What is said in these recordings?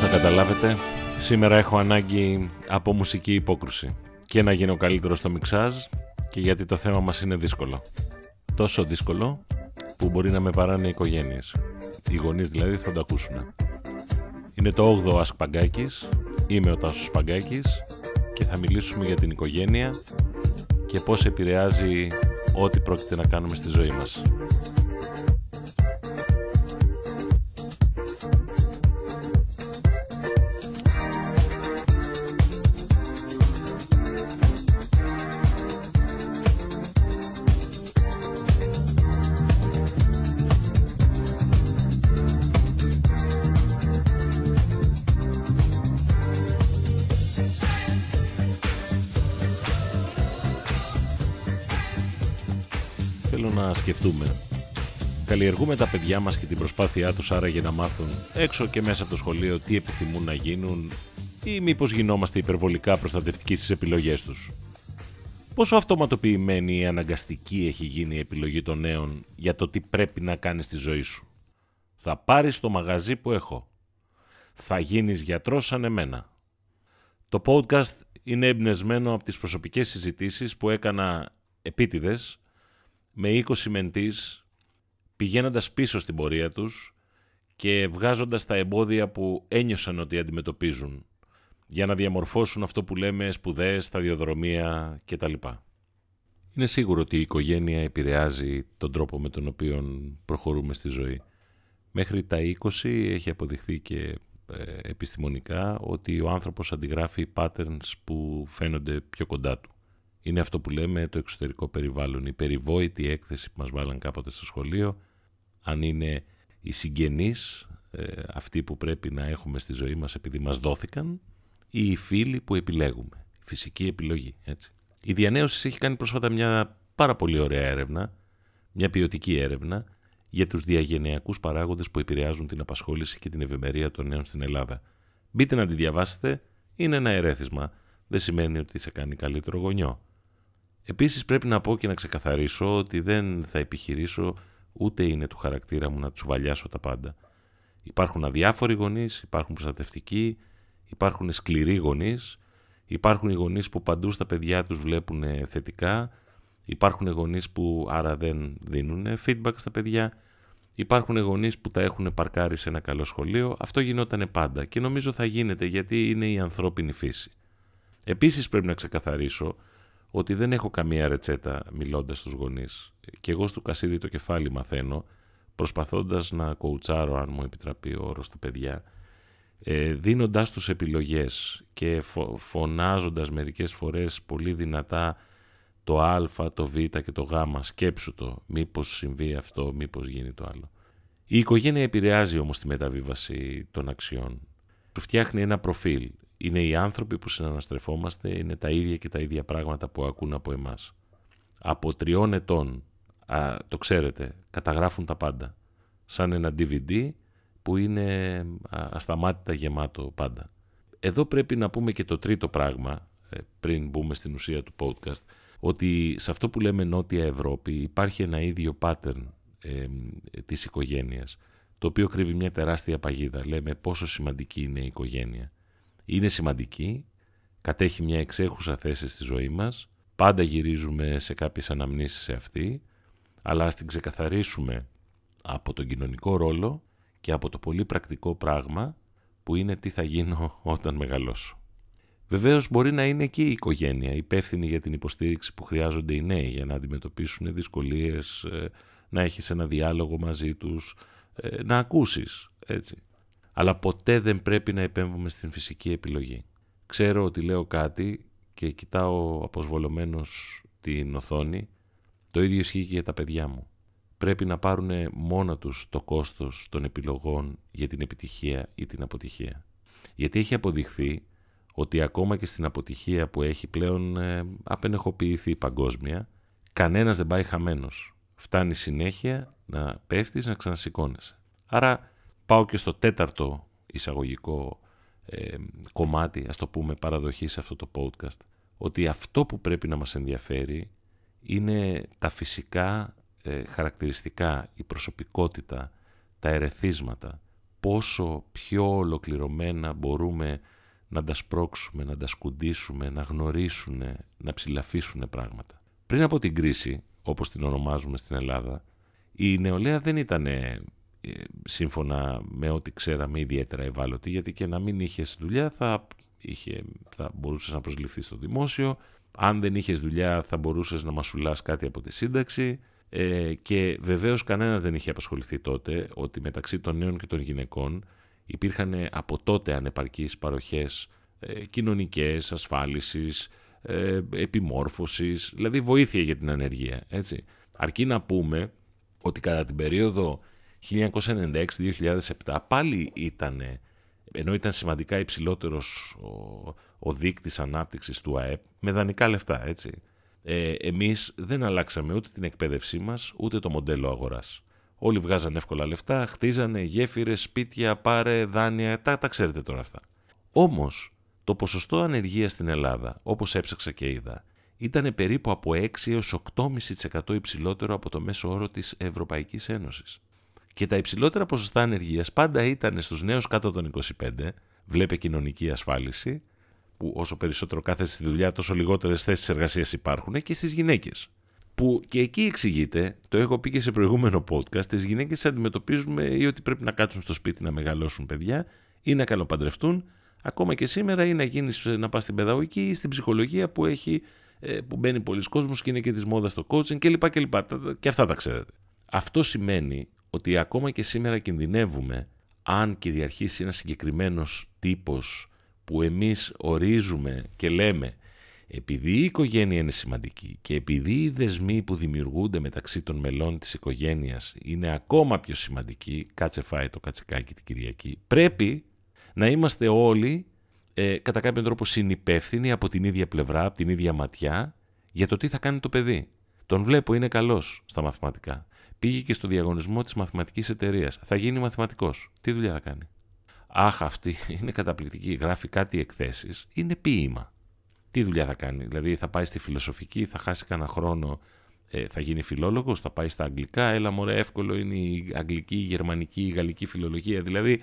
Όπως θα καταλάβετε, σήμερα έχω ανάγκη από μουσική υπόκρουση και να γίνω καλύτερος στο μιξάζ και γιατί το θέμα μας είναι δύσκολο. Τόσο δύσκολο που μπορεί να με βαράνε οι οικογένειες. Οι γονείς δηλαδή θα το ακούσουν. Είναι το 8ο Ask Παγκάκης, είμαι ο Τάσος Παγκάκης και θα μιλήσουμε για την οικογένεια και πώς επηρεάζει ό,τι πρόκειται να κάνουμε στη ζωή μας. Θέλω να σκεφτούμε. Καλλιεργούμε τα παιδιά μας και την προσπάθειά τους άραγε να μάθουν έξω και μέσα από το σχολείο τι επιθυμούν να γίνουν ή μήπως γινόμαστε υπερβολικά προστατευτικοί στις επιλογές τους. Πόσο αυτοματοποιημένη ή αναγκαστική έχει γίνει η επιλογή των νέων για το τι πρέπει να κάνεις στη ζωή σου; Θα πάρεις το μαγαζί που έχω. Θα γίνεις γιατρός σαν εμένα. Το podcast είναι εμπνεσμένο από τις προσωπικές συζητήσεις που έκανα επίτηδες με 20 μεντής πηγαίνοντας πίσω στην πορεία τους και βγάζοντας τα εμπόδια που ένιωσαν ότι αντιμετωπίζουν για να διαμορφώσουν αυτό που λέμε σπουδές, σταδιοδρομία κτλ. Είναι σίγουρο ότι η οικογένεια επηρεάζει τον τρόπο με τον οποίο προχωρούμε στη ζωή. Μέχρι τα 20 έχει αποδειχθεί και ε, επιστημονικά ότι ο άνθρωπος αντιγράφει patterns που φαίνονται πιο κοντά του. Είναι αυτό που λέμε το εξωτερικό περιβάλλον, η περιβόητη έκθεση που μας βάλαν κάποτε στο σχολείο, αν είναι οι συγγενείς, ε, αυτοί που πρέπει να έχουμε στη ζωή μας επειδή μας δόθηκαν, ή οι φίλοι που επιλέγουμε. Φυσική επιλογή, έτσι. Η Διανέωσης έχει κάνει πρόσφατα μια πάρα πολύ ωραία έρευνα, μια ποιοτική έρευνα, για τους διαγενειακούς παράγοντες που επηρεάζουν την απασχόληση και την ευημερία των νέων στην Ελλάδα. Μπείτε να τη διαβάσετε, είναι ένα ερέθισμα. Δεν σημαίνει ότι σε κάνει καλύτερο γονιό. Επίσης πρέπει να πω και να ξεκαθαρίσω ότι δεν θα επιχειρήσω ούτε είναι του χαρακτήρα μου να τσουβαλιάσω τα πάντα. Υπάρχουν αδιάφοροι γονείς, υπάρχουν προστατευτικοί, υπάρχουν σκληροί γονείς, υπάρχουν οι γονείς που παντού στα παιδιά τους βλέπουν θετικά, υπάρχουν γονείς που άρα δεν δίνουν feedback στα παιδιά, υπάρχουν γονείς που τα έχουν παρκάρει σε ένα καλό σχολείο, αυτό γινόταν πάντα και νομίζω θα γίνεται γιατί είναι η ανθρώπινη φύση. Επίσης πρέπει να ξεκαθαρίσω ότι δεν έχω καμία ρετσέτα μιλώντας στους γονείς. Και εγώ στο κασίδι το κεφάλι μαθαίνω, προσπαθώντας να κοουτσάρω, αν μου επιτραπεί ο όρος, τα παιδιά, ε, δίνοντάς τους επιλογές και φω, φωνάζοντας μερικές φορές πολύ δυνατά το α, το β και το γ, σκέψου το, μήπως συμβεί αυτό, μήπως γίνει το άλλο. Η οικογένεια επηρεάζει όμως τη μεταβίβαση των αξιών. Του φτιάχνει ένα προφίλ είναι οι άνθρωποι που συναναστρεφόμαστε, είναι τα ίδια και τα ίδια πράγματα που ακούν από εμάς. Από τριών ετών, α, το ξέρετε, καταγράφουν τα πάντα. Σαν ένα DVD που είναι ασταμάτητα γεμάτο πάντα. Εδώ πρέπει να πούμε και το τρίτο πράγμα, ε, πριν μπούμε στην ουσία του podcast, ότι σε αυτό που λέμε Νότια Ευρώπη υπάρχει ένα ίδιο pattern ε, της οικογένειας, το οποίο κρύβει μια τεράστια παγίδα. Λέμε πόσο σημαντική είναι η οικογένεια είναι σημαντική, κατέχει μια εξέχουσα θέση στη ζωή μας, πάντα γυρίζουμε σε κάποιες αναμνήσεις σε αυτή, αλλά ας την ξεκαθαρίσουμε από τον κοινωνικό ρόλο και από το πολύ πρακτικό πράγμα που είναι τι θα γίνω όταν μεγαλώσω. Βεβαίως μπορεί να είναι και η οικογένεια υπεύθυνη για την υποστήριξη που χρειάζονται οι νέοι για να αντιμετωπίσουν δυσκολίες, ε, να έχεις ένα διάλογο μαζί τους, ε, να ακούσεις, έτσι αλλά ποτέ δεν πρέπει να επέμβουμε στην φυσική επιλογή. Ξέρω ότι λέω κάτι και κοιτάω αποσβολωμένος την οθόνη, το ίδιο ισχύει και για τα παιδιά μου. Πρέπει να πάρουν μόνο τους το κόστος των επιλογών για την επιτυχία ή την αποτυχία. Γιατί έχει αποδειχθεί ότι ακόμα και στην αποτυχία που έχει πλέον ε, απενεχοποιηθεί παγκόσμια, κανένας δεν πάει χαμένος. Φτάνει συνέχεια να πέφτεις, να ξανασηκώνεσαι. Άρα πάω και στο τέταρτο εισαγωγικό ε, κομμάτι, ας το πούμε, παραδοχή σε αυτό το podcast, ότι αυτό που πρέπει να μας ενδιαφέρει είναι τα φυσικά ε, χαρακτηριστικά, η προσωπικότητα, τα ερεθίσματα πόσο πιο ολοκληρωμένα μπορούμε να τα σπρώξουμε, να τα σκουντήσουμε, να γνωρίσουν, να ψηλαφίσουν πράγματα. Πριν από την κρίση, όπως την ονομάζουμε στην Ελλάδα, η νεολαία δεν ήταν ε, σύμφωνα με ό,τι ξέραμε ιδιαίτερα ευάλωτη, γιατί και να μην είχες δουλειά θα, είχε, θα μπορούσες να προσληφθείς στο δημόσιο, αν δεν είχες δουλειά θα μπορούσες να μασουλάς κάτι από τη σύνταξη ε, και βεβαίως κανένας δεν είχε απασχοληθεί τότε ότι μεταξύ των νέων και των γυναικών υπήρχαν από τότε ανεπαρκείς παροχές ε, κοινωνικές, ασφάλισης, ε, επιμόρφωσης, δηλαδή βοήθεια για την ανεργία. Έτσι. Αρκεί να πούμε ότι κατά την περίοδο 1996-2007 πάλι ήταν, ενώ ήταν σημαντικά υψηλότερος ο, ο δείκτης ανάπτυξης του ΑΕΠ, με δανεικά λεφτά, έτσι. Ε, εμείς δεν αλλάξαμε ούτε την εκπαίδευσή μας, ούτε το μοντέλο αγοράς. Όλοι βγάζαν εύκολα λεφτά, χτίζανε γέφυρες, σπίτια, πάρε, δάνεια, τα, τα ξέρετε τώρα αυτά. Όμως, το ποσοστό ανεργίας στην Ελλάδα, όπως έψαξα και είδα, ήταν περίπου από 6 έως 8,5% υψηλότερο από το μέσο όρο της Ευρωπαϊκής Ένωσης. Και τα υψηλότερα ποσοστά ανεργίας πάντα ήταν στους νέους κάτω των 25, βλέπε κοινωνική ασφάλιση, που όσο περισσότερο κάθεσαι στη δουλειά, τόσο λιγότερες θέσεις εργασίας υπάρχουν, και στις γυναίκες. Που και εκεί εξηγείται, το έχω πει και σε προηγούμενο podcast, τις γυναίκες αντιμετωπίζουμε ή ότι πρέπει να κάτσουν στο σπίτι να μεγαλώσουν παιδιά ή να καλοπαντρευτούν, ακόμα και σήμερα, ή να γίνεις να πας στην παιδαγωγική ή στην ψυχολογία που, έχει, ε, που μπαίνει πολλοί κόσμος και είναι και της μόδας στο coaching κλπ. κλπ. Και αυτά τα ξέρετε. Αυτό σημαίνει ότι ακόμα και σήμερα κινδυνεύουμε αν κυριαρχήσει ένας συγκεκριμένος τύπος που εμείς ορίζουμε και λέμε επειδή η οικογένεια είναι σημαντική και επειδή οι δεσμοί που δημιουργούνται μεταξύ των μελών της οικογένειας είναι ακόμα πιο σημαντικοί, κάτσε φάει το κατσικάκι την Κυριακή, πρέπει να είμαστε όλοι ε, κατά κάποιον τρόπο συνυπεύθυνοι από την ίδια πλευρά, από την ίδια ματιά για το τι θα κάνει το παιδί. Τον βλέπω, είναι καλός στα μαθηματικά. Πήγε και στο διαγωνισμό της μαθηματικής εταιρείας. Θα γίνει μαθηματικός. Τι δουλειά θα κάνει; Αχ, αυτή είναι καταπληκτική. Γράφει κάτι εκθέσεις. Είναι ποίημα. Τι δουλειά θα κάνει; Δηλαδή θα πάει στη φιλοσοφική, θα χάσει κανένα χρόνο, ε, θα γίνει φιλόλογος, θα πάει στα αγγλικά. Έλα, μωρέ, εύκολο είναι η αγγλική, η γερμανική, η γαλλική φιλολογία. Δηλαδή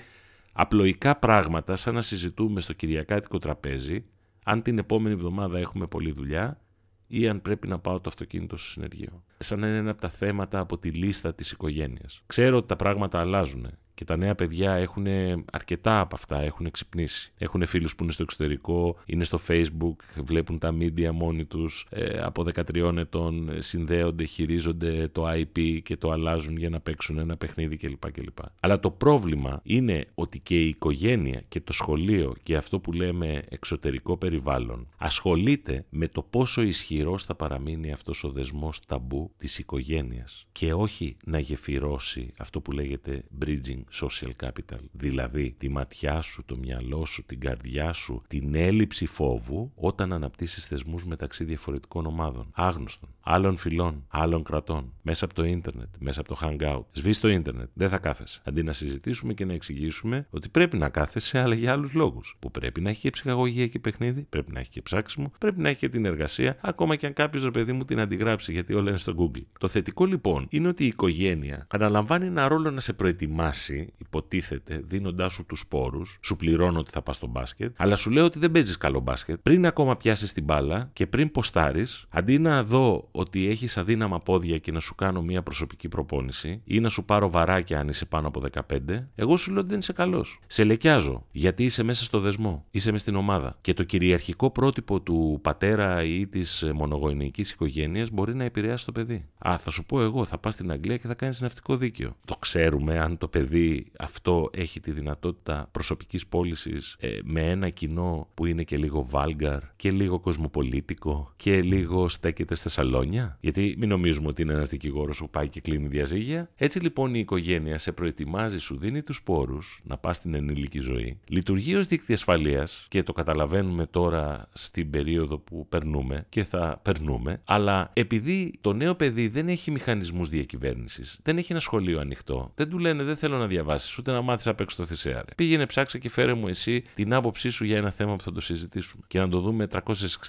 απλοϊκά πράγματα, σαν να συζητούμε στο κυριακάτικο τραπέζι, αν την επόμενη εβδομάδα έχουμε πολλή δουλειά ή αν πρέπει να πάω το αυτοκίνητο στο συνεργείο. Σαν να είναι ένα από τα θέματα από τη λίστα της οικογένειας. Ξέρω ότι τα πράγματα αλλάζουν και τα νέα παιδιά έχουν αρκετά από αυτά, έχουν ξυπνήσει. Έχουν φίλους που είναι στο εξωτερικό, είναι στο facebook, βλέπουν τα media μόνοι τους, ε, από 13 ετών συνδέονται, χειρίζονται το IP και το αλλάζουν για να παίξουν ένα παιχνίδι κλπ. κλπ. Αλλά το πρόβλημα είναι ότι και η οικογένεια και το σχολείο και αυτό που λέμε εξωτερικό περιβάλλον ασχολείται με το πόσο ισχυρός θα παραμείνει αυτός ο δεσμός ταμπού της οικογένειας και όχι να γεφυρώσει αυτό που λέγεται bridging social capital. Δηλαδή τη ματιά σου, το μυαλό σου, την καρδιά σου, την έλλειψη φόβου όταν αναπτύσσεις θεσμούς μεταξύ διαφορετικών ομάδων, άγνωστων, άλλων φυλών, άλλων κρατών, μέσα από το ίντερνετ, μέσα από το hangout. Σβήσει το ίντερνετ, δεν θα κάθεσαι. Αντί να συζητήσουμε και να εξηγήσουμε ότι πρέπει να κάθεσαι, αλλά για άλλους λόγους. Που πρέπει να έχει και ψυχαγωγία και παιχνίδι, πρέπει να έχει και ψάξιμο, πρέπει να έχει και την εργασία, ακόμα και αν κάποιος ρε παιδί μου την αντιγράψει, γιατί όλα είναι στο Google. Το θετικό λοιπόν είναι ότι η οικογένεια αναλαμβάνει ένα ρόλο να σε προετοιμάσει υποτίθεται, δίνοντάς σου τους σπόρου, σου πληρώνω ότι θα πας στο μπάσκετ, αλλά σου λέω ότι δεν παίζεις καλό μπάσκετ. Πριν ακόμα πιάσεις την μπάλα και πριν ποστάρεις, αντί να δω ότι έχεις αδύναμα πόδια και να σου κάνω μια προσωπική προπόνηση ή να σου πάρω βαράκια αν είσαι πάνω από 15, εγώ σου λέω ότι δεν είσαι καλός. Σε λεκιάζω γιατί είσαι μέσα στο δεσμό, είσαι μες στην ομάδα. Και το κυριαρχικό πρότυπο του πατέρα ή της μονογονεϊκής οικογένειας μπορεί να επηρεάσει το παιδί. Α, θα σου πω εγώ, θα πας στην Αγγλία και θα κάνεις ναυτικό δίκαιο. Το ξέρουμε αν το παιδί αυτό έχει τη δυνατότητα προσωπικής πώλησης ε, με ένα κοινό που είναι και λίγο βάλγκαρ και λίγο κοσμοπολίτικο και λίγο στέκεται στα σαλόνια. Γιατί μην νομίζουμε ότι είναι ένας δικηγόρος που πάει και κλείνει διαζύγια. Έτσι λοιπόν η οικογένεια σε προετοιμάζει, σου δίνει τους πόρους να πας στην ενήλικη ζωή. Λειτουργεί ως δίκτυα ασφαλείας και το καταλαβαίνουμε τώρα στην περίοδο που περνούμε και θα περνούμε, αλλά επειδή το νέο παιδί δεν έχει μηχανισμούς διακυβέρνησης, δεν έχει ένα σχολείο ανοιχτό, δεν του λένε δεν θέλω να διαβάσεις, ούτε να μάθεις απ' έξω το Θησέα. Πήγαινε ψάξε και φέρε μου εσύ την άποψή σου για ένα θέμα που θα το συζητήσουμε και να το δούμε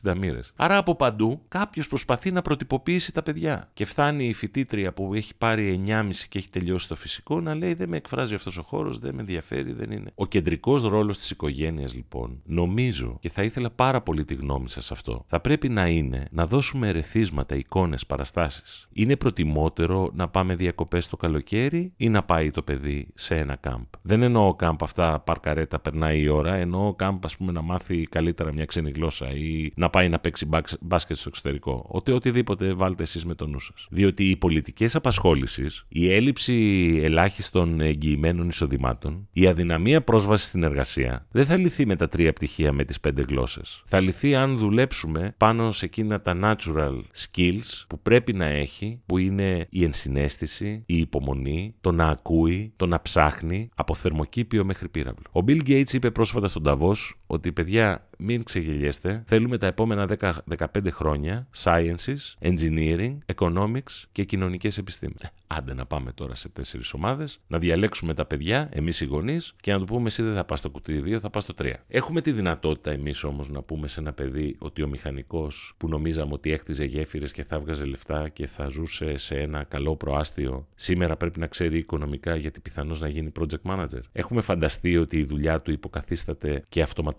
360 μοίρες. Άρα από παντού κάποιος προσπαθεί να προτυποποιήσει τα παιδιά. Και φτάνει η φοιτήτρια που έχει πάρει 9,5 και έχει τελειώσει το φυσικό να λέει Δεν με εκφράζει αυτός ο χώρος, δεν με ενδιαφέρει, δεν είναι. Ο κεντρικός ρόλος της οικογένειας λοιπόν, νομίζω και θα ήθελα πάρα πολύ τη γνώμη σας αυτό, θα πρέπει να είναι να δώσουμε ερεθίσματα, εικόνες, παραστάσεις. Είναι προτιμότερο να πάμε διακοπές το καλοκαίρι ή να πάει το παιδί σε ένα κάμπ. Δεν εννοώ κάμπ αυτά παρκαρέτα περνάει η ώρα, εννοώ κάμπ ας πούμε να μάθει καλύτερα μια ξένη γλώσσα ή να πάει να παίξει μπάσκετ στο εξωτερικό. Ότι οτιδήποτε βάλτε εσείς με το νου σας. Διότι οι πολιτικές απασχόληση, η έλλειψη ελάχιστων εγγυημένων εισοδημάτων, η αδυναμία πρόσβασης στην εργασία δεν θα λυθεί με τα τρία πτυχία με τις πέντε γλώσσες. Θα λυθεί αν δουλέψουμε πάνω σε εκείνα τα natural skills που πρέπει να έχει, που είναι η ενσυναίσθηση, η υπομονή, το να ακούει, το να ψάχνει από θερμοκήπιο μέχρι πύραυλο. Ο Bill Gates είπε πρόσφατα στον Ταβό ότι παιδιά μην ξεγελιέστε, θέλουμε τα επόμενα 10-15 χρόνια sciences, engineering, economics και κοινωνικές επιστήμες. Ε, άντε να πάμε τώρα σε τέσσερις ομάδες, να διαλέξουμε τα παιδιά, εμείς οι γονείς, και να του πούμε: Εσύ δεν θα πας στο κουτί 2, θα πας στο 3. Έχουμε τη δυνατότητα εμείς όμως να πούμε σε ένα παιδί ότι ο μηχανικός που νομίζαμε ότι έκτιζε γέφυρες και θα έβγαζε λεφτά και θα ζούσε σε ένα καλό προάστιο, σήμερα πρέπει να ξέρει οικονομικά γιατί πιθανώς να γίνει project manager. Έχουμε φανταστεί ότι η δουλειά του υποκαθίσταται και αυτοματοποιείται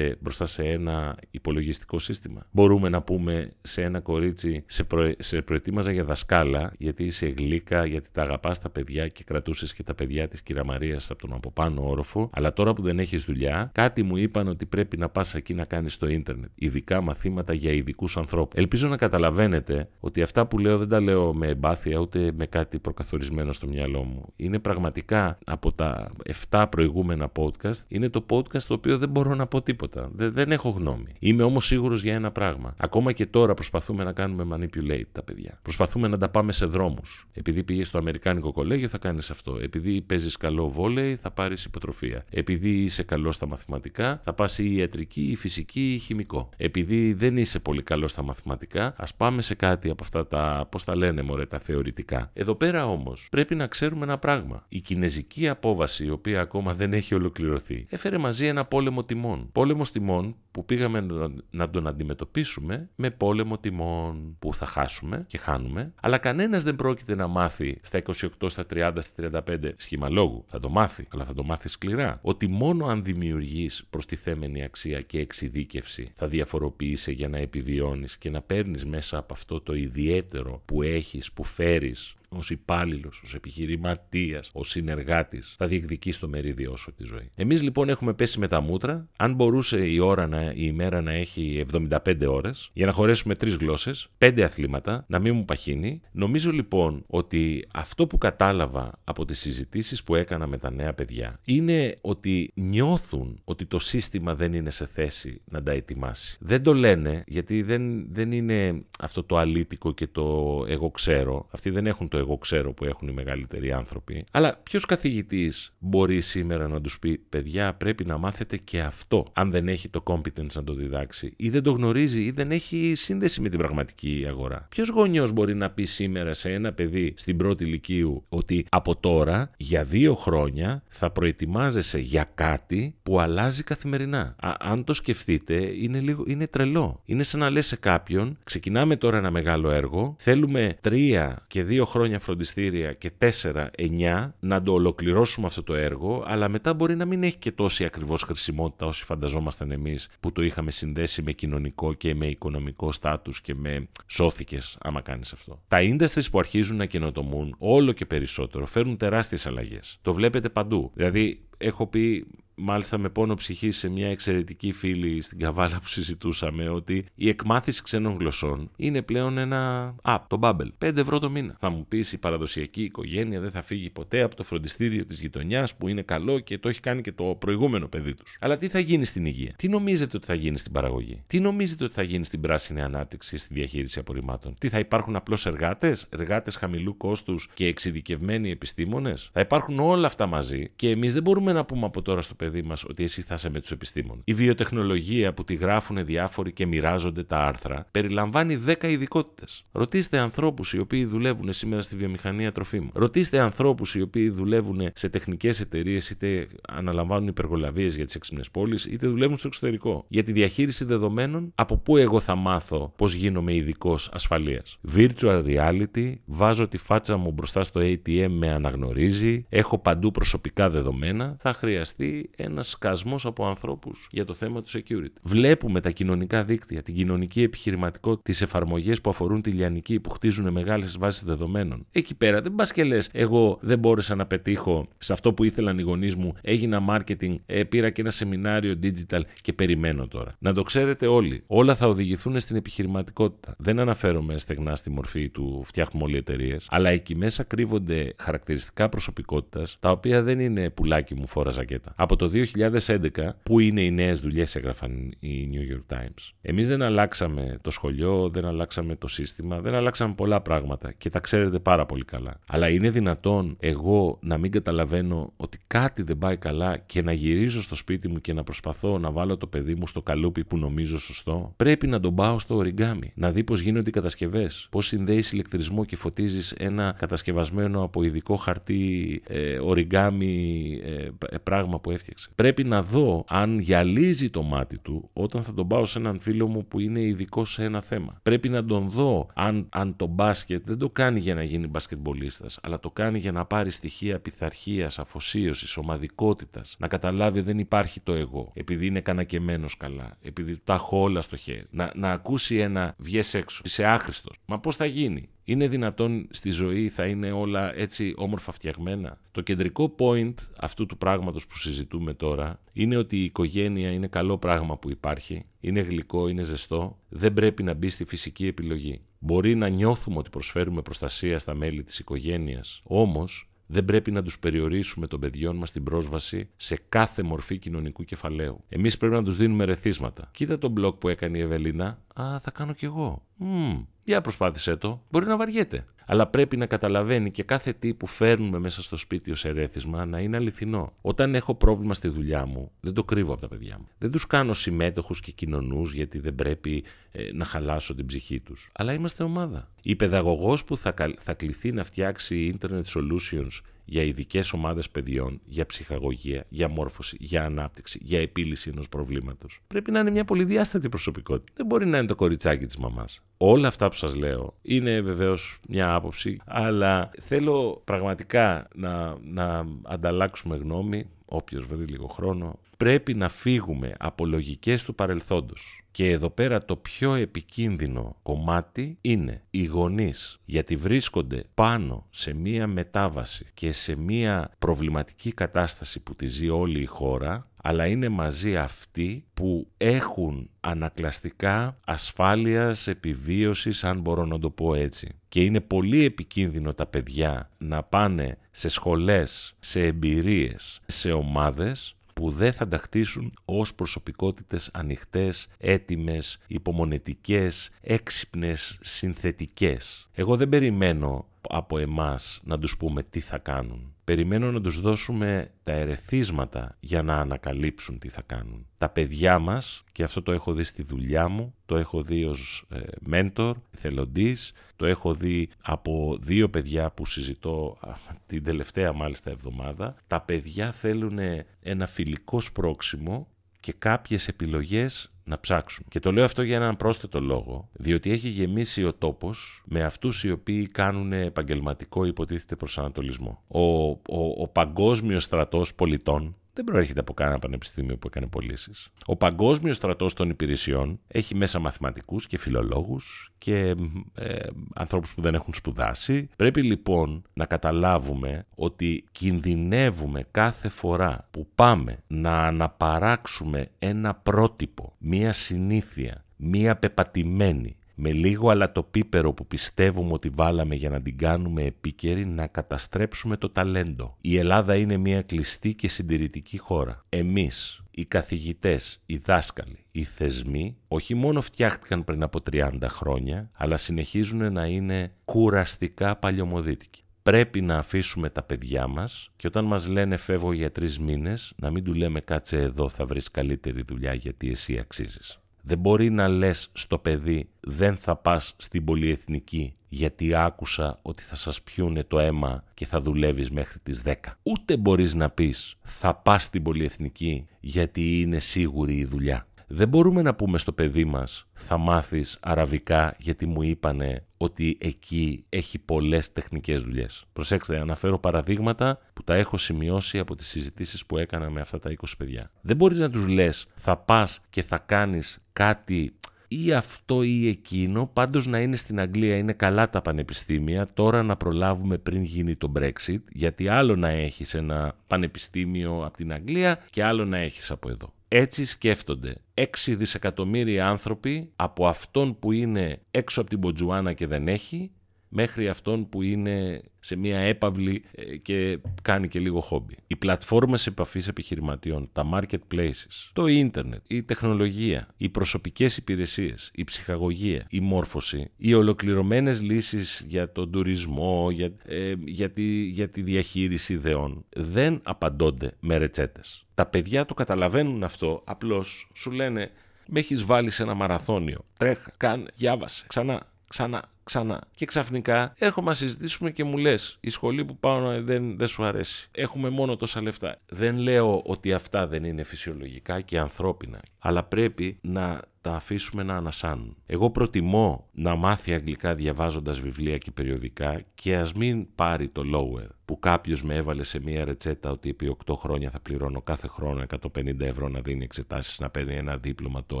μπροστά σε ένα υπολογιστικό σύστημα. Μπορούμε να πούμε σε ένα κορίτσι, σε, προ... σε προετοίμαζα για δασκάλα, γιατί είσαι γλύκα, γιατί τα αγαπάς τα παιδιά και κρατούσες και τα παιδιά της κυρα Μαρίας από τον από πάνω όροφο. Αλλά τώρα που δεν έχεις δουλειά, κάτι μου είπαν ότι πρέπει να πας εκεί να κάνεις στο ίντερνετ. Ειδικά μαθήματα για ειδικούς ανθρώπους. Ελπίζω να καταλαβαίνετε ότι αυτά που λέω δεν τα λέω με εμπάθεια ούτε με κάτι προκαθορισμένο στο μυαλό μου. Είναι πραγματικά από τα 7 προηγούμενα podcast, είναι το podcast το οποίο δεν μπορώ να πω τίποτα. Δεν, έχω γνώμη. Είμαι όμως σίγουρος για ένα πράγμα. Ακόμα και τώρα προσπαθούμε να κάνουμε manipulate τα παιδιά. Προσπαθούμε να τα πάμε σε δρόμους. Επειδή πήγες στο Αμερικάνικο κολέγιο, θα κάνεις αυτό. Επειδή παίζεις καλό βόλεϊ, θα πάρεις υποτροφία. Επειδή είσαι καλό στα μαθηματικά, θα πας ή ιατρική, ή φυσική ή χημικό. Επειδή δεν είσαι πολύ καλό στα μαθηματικά, ας πάμε σε κάτι από αυτά τα, πώς τα λένε, μωρέ, τα θεωρητικά. Εδώ πέρα όμως πρέπει να ξέρουμε ένα πράγμα. Η κινέζικη απόβαση, η οποία ακόμα δεν έχει ολοκληρωθεί, έφερε μαζί ένα πόλεμο τιμών. Πόλεμος τιμών που πήγαμε να τον αντιμετωπίσουμε με πόλεμο τιμών που θα χάσουμε και χάνουμε, αλλά κανένας δεν πρόκειται να μάθει στα 28, στα 30, στα 35 σχήμα λόγου. Θα το μάθει, αλλά θα το μάθει σκληρά. Ότι μόνο αν δημιουργείς προστιθέμενη αξία και εξειδίκευση θα διαφοροποιήσει για να επιβιώνεις και να παίρνεις μέσα από αυτό το ιδιαίτερο που έχεις, που φέρεις ως υπάλληλος, ως επιχειρηματίας, ως συνεργάτης, θα διεκδικήσει το μερίδιό σου τη ζωή. Εμείς λοιπόν έχουμε πέσει με τα μούτρα. Αν μπορούσε η, ώρα να, η ημέρα να έχει 75 ώρες, για να χωρέσουμε τρεις γλώσσες, πέντε αθλήματα, να μην μου παχύνει. Νομίζω λοιπόν ότι αυτό που κατάλαβα από τις συζητήσεις που έκανα με τα νέα παιδιά είναι ότι νιώθουν ότι το σύστημα δεν είναι σε θέση να τα ετοιμάσει. Δεν το λένε γιατί δεν, δεν είναι αυτό το αλήτικο και το εγώ ξέρω. Αυτοί δεν έχουν το εγώ ξέρω που έχουν οι μεγαλύτεροι άνθρωποι. Αλλά ποιος καθηγητής μπορεί σήμερα να τους πει: Παιδιά, πρέπει να μάθετε και αυτό, αν δεν έχει το competence να το διδάξει, ή δεν το γνωρίζει, ή δεν έχει σύνδεση με την πραγματική αγορά. Ποιος γονιός μπορεί να πει σήμερα σε ένα παιδί στην πρώτη ηλικίου ότι από τώρα για δύο χρόνια θα προετοιμάζεσαι για κάτι που αλλάζει καθημερινά. αν το σκεφτείτε, είναι, λίγο, είναι τρελό. Είναι σαν να λες σε κάποιον: Ξεκινάμε τώρα ένα μεγάλο έργο, θέλουμε τρία και δύο χρόνια χρόνια φροντιστήρια και 4-9 να το ολοκληρώσουμε αυτό το έργο, αλλά μετά μπορεί να μην έχει και τόση ακριβώς χρησιμότητα όσοι φανταζόμασταν εμείς που το είχαμε συνδέσει με κοινωνικό και με οικονομικό στάτους και με σώθηκες, άμα κάνεις αυτό. Τα industries που αρχίζουν να καινοτομούν όλο και περισσότερο φέρνουν τεράστιες αλλαγές. Το βλέπετε παντού. Δηλαδή, έχω πει μάλιστα με πόνο ψυχή σε μια εξαιρετική φίλη στην Καβάλα που συζητούσαμε ότι η εκμάθηση ξένων γλωσσών είναι πλέον ένα app, το Bubble. 5 ευρώ το μήνα. Θα μου πεις η παραδοσιακή οικογένεια δεν θα φύγει ποτέ από το φροντιστήριο της γειτονιάς που είναι καλό και το έχει κάνει και το προηγούμενο παιδί τους. Αλλά τι θα γίνει στην υγεία, τι νομίζετε ότι θα γίνει στην παραγωγή, τι νομίζετε ότι θα γίνει στην πράσινη ανάπτυξη, στη διαχείριση απορριμμάτων, τι θα υπάρχουν απλώς εργάτες, εργάτες χαμηλού κόστους και εξειδικευμένοι επιστήμονες; Θα υπάρχουν όλα αυτά μαζί και εμείς δεν μπορούμε να πούμε από τώρα στο παιδί μας ότι εσύ θα είσαι με τους επιστήμονες. Η βιοτεχνολογία που τη γράφουν διάφοροι και μοιράζονται τα άρθρα περιλαμβάνει 10 ειδικότητες. Ρωτήστε ανθρώπους οι οποίοι δουλεύουν σήμερα στη βιομηχανία τροφίμων. Ρωτήστε ανθρώπους οι οποίοι δουλεύουν σε τεχνικές εταιρείες, είτε αναλαμβάνουν υπεργολαβίες για τις έξυπνες πόλεις, είτε δουλεύουν στο εξωτερικό. Για τη διαχείριση δεδομένων, από πού εγώ θα μάθω πώς γίνομαι ειδικός ασφαλείας. Virtual reality, βάζω τη φάτσα μου μπροστά στο ATM, με αναγνωρίζει, έχω παντού προσωπικά δεδομένα, θα χρειαστεί ένας σκασμός από ανθρώπους για το θέμα του security. Βλέπουμε τα κοινωνικά δίκτυα, την κοινωνική επιχειρηματικότητα, τις εφαρμογές που αφορούν τη λιανική, που χτίζουν μεγάλες βάσεις δεδομένων. Εκεί πέρα δεν πας και λες, εγώ δεν μπόρεσα να πετύχω σε αυτό που ήθελαν οι γονείς μου, έγινα marketing, ε, πήρα και ένα σεμινάριο digital και περιμένω τώρα. Να το ξέρετε όλοι, όλα θα οδηγηθούν στην επιχειρηματικότητα. Δεν αναφέρομαι στεγνά στη μορφή του φτιάχνουμε όλοι εταιρείες, αλλά εκεί μέσα κρύβονται χαρακτηριστικά προσωπικότητας τα οποία δεν είναι πουλάκι μου φόρα ζακέτα. Από το 2011, που είναι οι νέες δουλειές, έγραφαν οι New York Times. Εμείς δεν αλλάξαμε το σχολείο, δεν αλλάξαμε το σύστημα, δεν αλλάξαμε πολλά πράγματα και τα ξέρετε πάρα πολύ καλά. Αλλά είναι δυνατόν εγώ να μην καταλαβαίνω ότι κάτι δεν πάει καλά και να γυρίζω στο σπίτι μου και να προσπαθώ να βάλω το παιδί μου στο καλούπι που νομίζω σωστό. Πρέπει να τον πάω στο οριγκάμι, να δει πώς γίνονται οι κατασκευές, πώς συνδέεις ηλεκτρισμό και φωτίζεις ένα κατασκευασμένο από ειδικό χαρτί ε, οριγκάμι ε, πράγμα που έφτιαξες. Πρέπει να δω αν γυαλίζει το μάτι του όταν θα τον πάω σε έναν φίλο μου που είναι ειδικό σε ένα θέμα. Πρέπει να τον δω αν, αν το μπάσκετ δεν το κάνει για να γίνει μπασκετμπολίστας, αλλά το κάνει για να πάρει στοιχεία πειθαρχίας, αφοσίωσης, ομαδικότητας, να καταλάβει δεν υπάρχει το εγώ, επειδή είναι κανακεμένος καλά, επειδή τα έχω όλα στο χέρι. Να, να ακούσει ένα βγες έξω, είσαι άχρηστος. Μα πώς θα γίνει; Είναι δυνατόν στη ζωή θα είναι όλα έτσι όμορφα φτιαγμένα; Το κεντρικό point αυτού του πράγματος που συζητούμε τώρα είναι ότι η οικογένεια είναι καλό πράγμα που υπάρχει, είναι γλυκό, είναι ζεστό, δεν πρέπει να μπει στη φυσική επιλογή. Μπορεί να νιώθουμε ότι προσφέρουμε προστασία στα μέλη της οικογένειας, όμως δεν πρέπει να τους περιορίσουμε των παιδιών μας την πρόσβαση σε κάθε μορφή κοινωνικού κεφαλαίου. Εμείς πρέπει να τους δίνουμε ρεθίσματα. Κοίτα τον blog που έκανε η Ευελίνα. Α, θα κάνω κι εγώ. Μμμ, για προσπάθησέ το. Μπορεί να βαριέται. Αλλά πρέπει να καταλαβαίνει και κάθε τι που φέρνουμε μέσα στο σπίτι ως ερέθισμα να είναι αληθινό. Όταν έχω πρόβλημα στη δουλειά μου, δεν το κρύβω από τα παιδιά μου. Δεν τους κάνω συμμέτοχους και κοινωνούς γιατί δεν πρέπει ε, να χαλάσω την ψυχή τους. Αλλά είμαστε ομάδα. Η παιδαγωγός που θα, θα κληθεί να φτιάξει Internet Solutions για ειδικές ομάδες παιδιών, για ψυχαγωγία, για μόρφωση, για ανάπτυξη, για επίλυση ενός προβλήματος. Πρέπει να είναι μια πολυδιάστατη προσωπικότητα. Δεν μπορεί να είναι το κοριτσάκι της μαμάς. Όλα αυτά που σας λέω είναι βεβαίως μια άποψη, αλλά θέλω πραγματικά να, να ανταλλάξουμε γνώμη, όποιος βρει λίγο χρόνο, πρέπει να φύγουμε από λογικές του παρελθόντος. Και εδώ πέρα το πιο επικίνδυνο κομμάτι είναι οι γονείς γιατί βρίσκονται πάνω σε μία μετάβαση και σε μία προβληματική κατάσταση που τη ζει όλη η χώρα αλλά είναι μαζί αυτοί που έχουν ανακλαστικά ασφάλειας, επιβίωσης, αν μπορώ να το πω έτσι. Και είναι πολύ επικίνδυνο τα παιδιά να πάνε σε σχολές, σε εμπειρίες, σε ομάδες που δεν θα τα χτίσουν ως προσωπικότητες ανοιχτές, έτοιμες, υπομονετικές, έξυπνες, συνθετικές. Εγώ δεν περιμένω από εμάς να τους πούμε τι θα κάνουν. Περιμένω να τους δώσουμε τα ερεθίσματα για να ανακαλύψουν τι θα κάνουν. Τα παιδιά μας, και αυτό το έχω δει στη δουλειά μου, το έχω δει ως ε, μέντορ, θελοντής, το έχω δει από δύο παιδιά που συζητώ την τελευταία μάλιστα εβδομάδα. Τα παιδιά θέλουν ένα φιλικό σπρόξιμο και κάποιες επιλογές να ψάξουν. Και το λέω αυτό για έναν πρόσθετο λόγο, διότι έχει γεμίσει ο τόπος με αυτούς οι οποίοι κάνουν επαγγελματικό υποτίθεται προσανατολισμό. Ο, ο, ο παγκόσμιος στρατός πολιτών δεν προέρχεται από κανένα πανεπιστήμιο που έκανε πωλήσεις. Ο παγκόσμιος στρατός των υπηρεσιών έχει μέσα μαθηματικούς και φιλολόγους και ε, ανθρώπους που δεν έχουν σπουδάσει. Πρέπει λοιπόν να καταλάβουμε ότι κινδυνεύουμε κάθε φορά που πάμε να αναπαράξουμε ένα πρότυπο, μία συνήθεια, μία πεπατημένη, με λίγο αλατοπίπερο που πιστεύουμε ότι βάλαμε για να την κάνουμε επίκαιρη να καταστρέψουμε το ταλέντο. Η Ελλάδα είναι μια κλειστή και συντηρητική χώρα. Εμείς, οι καθηγητές, οι δάσκαλοι, οι θεσμοί όχι μόνο φτιάχτηκαν πριν από 30 χρόνια, αλλά συνεχίζουν να είναι κουραστικά παλιωμοδίτικοι. πρέπει να αφήσουμε τα παιδιά μας και όταν μας λένε φεύγω για τρεις μήνες να μην του λέμε κάτσε εδώ θα βρεις καλύτερη δουλειά γιατί εσύ αξίζεις. Δεν μπορεί να λες στο παιδί δεν θα πας στην πολυεθνική γιατί άκουσα ότι θα σας πιούνε το αίμα και θα δουλεύεις μέχρι τις 10. Ούτε μπορείς να πεις θα πας στην πολυεθνική γιατί είναι σίγουρη η δουλειά. Δεν μπορούμε να πούμε στο παιδί μας θα μάθεις αραβικά γιατί μου είπανε ότι εκεί έχει πολλές τεχνικές δουλειές. Προσέξτε, αναφέρω παραδείγματα που τα έχω σημειώσει από τις συζητήσεις που έκανα με αυτά τα 20 παιδιά. Δεν μπορείς να τους λες θα πας και θα κάνεις κάτι ή αυτό ή εκείνο, πάντως να είναι στην Αγγλία, είναι καλά τα πανεπιστήμια, τώρα να προλάβουμε πριν γίνει το Brexit, γιατί άλλο να έχεις ένα πανεπιστήμιο από την Αγγλία και άλλο να έχεις από εδώ. Έτσι σκέφτονται 6 δισεκατομμύρια άνθρωποι από αυτόν που είναι έξω από την Μποτζουάνα και δεν έχει μέχρι αυτόν που είναι σε μια έπαυλη ε, και κάνει και λίγο χόμπι. Οι πλατφόρμες επαφής επιχειρηματιών, τα marketplaces, το ίντερνετ, η τεχνολογία, οι προσωπικές υπηρεσίες, η ψυχαγωγία, η μόρφωση, οι ολοκληρωμένες λύσεις για τον τουρισμό, για, ε, για, τη, για τη διαχείριση ιδεών δεν απαντώνται με ρετσέτες. Τα παιδιά το καταλαβαίνουν αυτό, απλώς σου λένε με έχεις βάλει σε ένα μαραθώνιο. Τρέχα, κάνε, διάβασε, ξανά, ξανά, ξανά. Και ξαφνικά έρχομαι να συζητήσουμε και μου λες: Η σχολή που πάω δεν, δεν σου αρέσει. Έχουμε μόνο τόσα λεφτά. Δεν λέω ότι αυτά δεν είναι φυσιολογικά και ανθρώπινα. Αλλά πρέπει να τα αφήσουμε να ανασάνουν. Εγώ προτιμώ να μάθει αγγλικά διαβάζοντας βιβλία και περιοδικά και ας μην πάρει το lower που κάποιος με έβαλε σε μία ρετσέτα ότι επί 8 χρόνια θα πληρώνω κάθε χρόνο 150 ευρώ να δίνει εξετάσεις, να παίρνει ένα δίπλωμα, το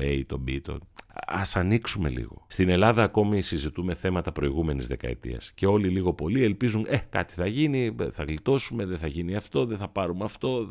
A, το B, το... Ας ανοίξουμε λίγο. Στην Ελλάδα ακόμη συζητούμε θέματα προηγούμενης δεκαετίας και όλοι λίγο πολύ ελπίζουν ε, κάτι θα γίνει, θα γλιτώσουμε, δεν θα γίνει αυτό, δεν θα πάρουμε αυτό,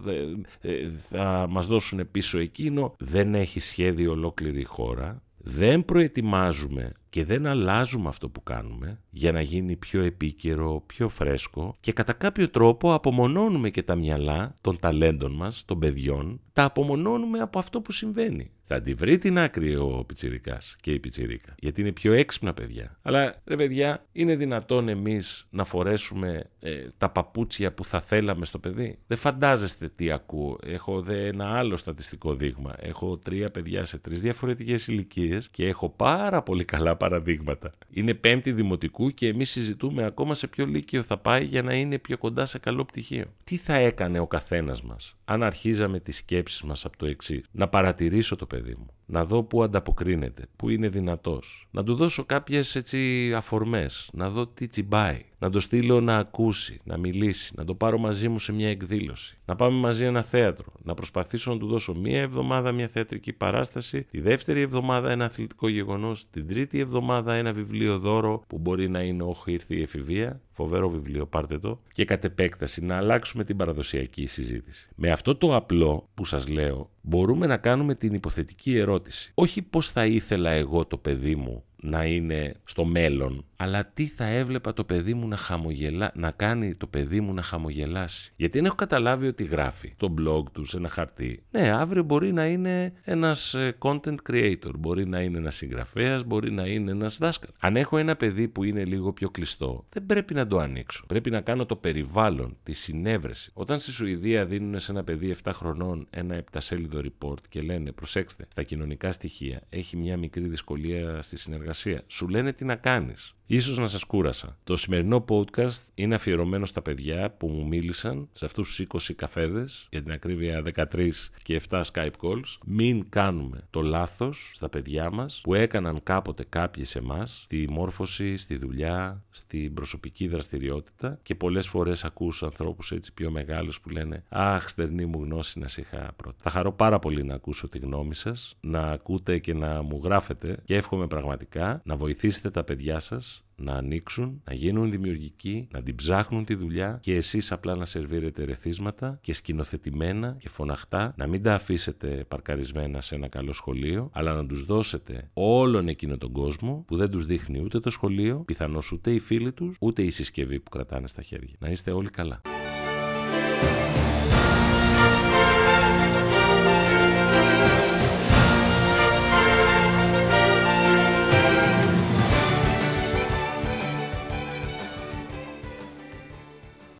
ε, θα μας δώσουν πίσω εκείνο. Δεν έχει σχέδιο ολόκληρη η χώρα. Δεν προετοιμάζουμε και δεν αλλάζουμε αυτό που κάνουμε για να γίνει πιο επίκαιρο, πιο φρέσκο και κατά κάποιο τρόπο απομονώνουμε και τα μυαλά των ταλέντων μας, των παιδιών, τα απομονώνουμε από αυτό που συμβαίνει. Θα τη βρει την άκρη ο πιτσιρικάς και η πιτσιρίκα, γιατί είναι πιο έξυπνα παιδιά. Αλλά ρε παιδιά, είναι δυνατόν εμείς να φορέσουμε ε, τα παπούτσια που θα θέλαμε στο παιδί; Δεν φαντάζεστε τι ακούω. Έχω δε ένα άλλο στατιστικό δείγμα. Έχω τρία παιδιά σε τρεις διαφορετικές ηλικίες και έχω πάρα πολύ καλά παραδείγματα. Είναι πέμπτη δημοτικού και εμείς συζητούμε ακόμα σε ποιο λύκειο θα πάει για να είναι πιο κοντά σε καλό πτυχίο. Τι θα έκανε ο καθένας μας αν αρχίζαμε τις σκέψεις μας από το εξής; Να παρατηρήσω το παιδί μου να δω πού ανταποκρίνεται, πού είναι δυνατός, να του δώσω κάποιες έτσι αφορμές, να δω τι τσιμπάει, να το στείλω να ακούσει, να μιλήσει, να το πάρω μαζί μου σε μια εκδήλωση, να πάμε μαζί ένα θέατρο, να προσπαθήσω να του δώσω μία εβδομάδα μια θεατρική παράσταση, τη δεύτερη εβδομάδα ένα αθλητικό γεγονός, την τρίτη εβδομάδα ένα βιβλίο δώρο που μπορεί να είναι όχι ήρθε η εφηβεία, φοβερό βιβλίο, πάρτε το, και κατ' επέκταση να αλλάξουμε την παραδοσιακή συζήτηση. Με αυτό το απλό που σας λέω, μπορούμε να κάνουμε την υποθετική ερώτηση. Όχι πώς θα ήθελα εγώ το παιδί μου να είναι στο μέλλον, αλλά τι θα έβλεπα το παιδί μου να χαμογελά, να κάνει το παιδί μου να χαμογελάσει. Γιατί δεν έχω καταλάβει ότι γράφει το blog του σε ένα χαρτί. Ναι, αύριο μπορεί να είναι ένας ε, content creator, μπορεί να είναι ένας συγγραφέας, μπορεί να είναι ένας δάσκαλος. Αν έχω ένα παιδί που είναι λίγο πιο κλειστό, δεν πρέπει να το ανοίξω. Πρέπει να κάνω το περιβάλλον, τη συνέβρεση. Όταν στη Σουηδία δίνουν σε ένα παιδί 7 χρονών ένα επτασέλιδο report και λένε, προσέξτε, στα κοινωνικά στοιχεία έχει μια μικρή δυσκολία στη συνεργασία σου λένε τι να κάνεις. Ίσως να σας κούρασα. Το σημερινό podcast είναι αφιερωμένο στα παιδιά που μου μίλησαν σε αυτούς τους 20 καφέδες, για την ακρίβεια 13 και 7 Skype calls. Μην κάνουμε το λάθος στα παιδιά μας που έκαναν κάποτε κάποιοι σε εμάς στη μόρφωση, στη δουλειά, στην προσωπική δραστηριότητα και πολλές φορές ακούς ανθρώπους έτσι πιο μεγάλους που λένε «Αχ, στερνή μου γνώση να σε είχα πρώτα». Θα χαρώ πάρα πολύ να ακούσω τη γνώμη σας, να ακούτε και να μου γράφετε και εύχομαι πραγματικά να βοηθήσετε τα παιδιά σας να ανοίξουν, να γίνουν δημιουργικοί, να την ψάχνουν τη δουλειά και εσείς απλά να σερβίρετε ρεθίσματα και σκηνοθετημένα και φωναχτά, να μην τα αφήσετε παρκαρισμένα σε ένα καλό σχολείο, αλλά να τους δώσετε όλον εκείνο τον κόσμο που δεν τους δείχνει ούτε το σχολείο, πιθανώς ούτε οι φίλοι τους, ούτε η συσκευή που κρατάνε στα χέρια. Να είστε όλοι καλά.